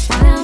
I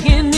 again.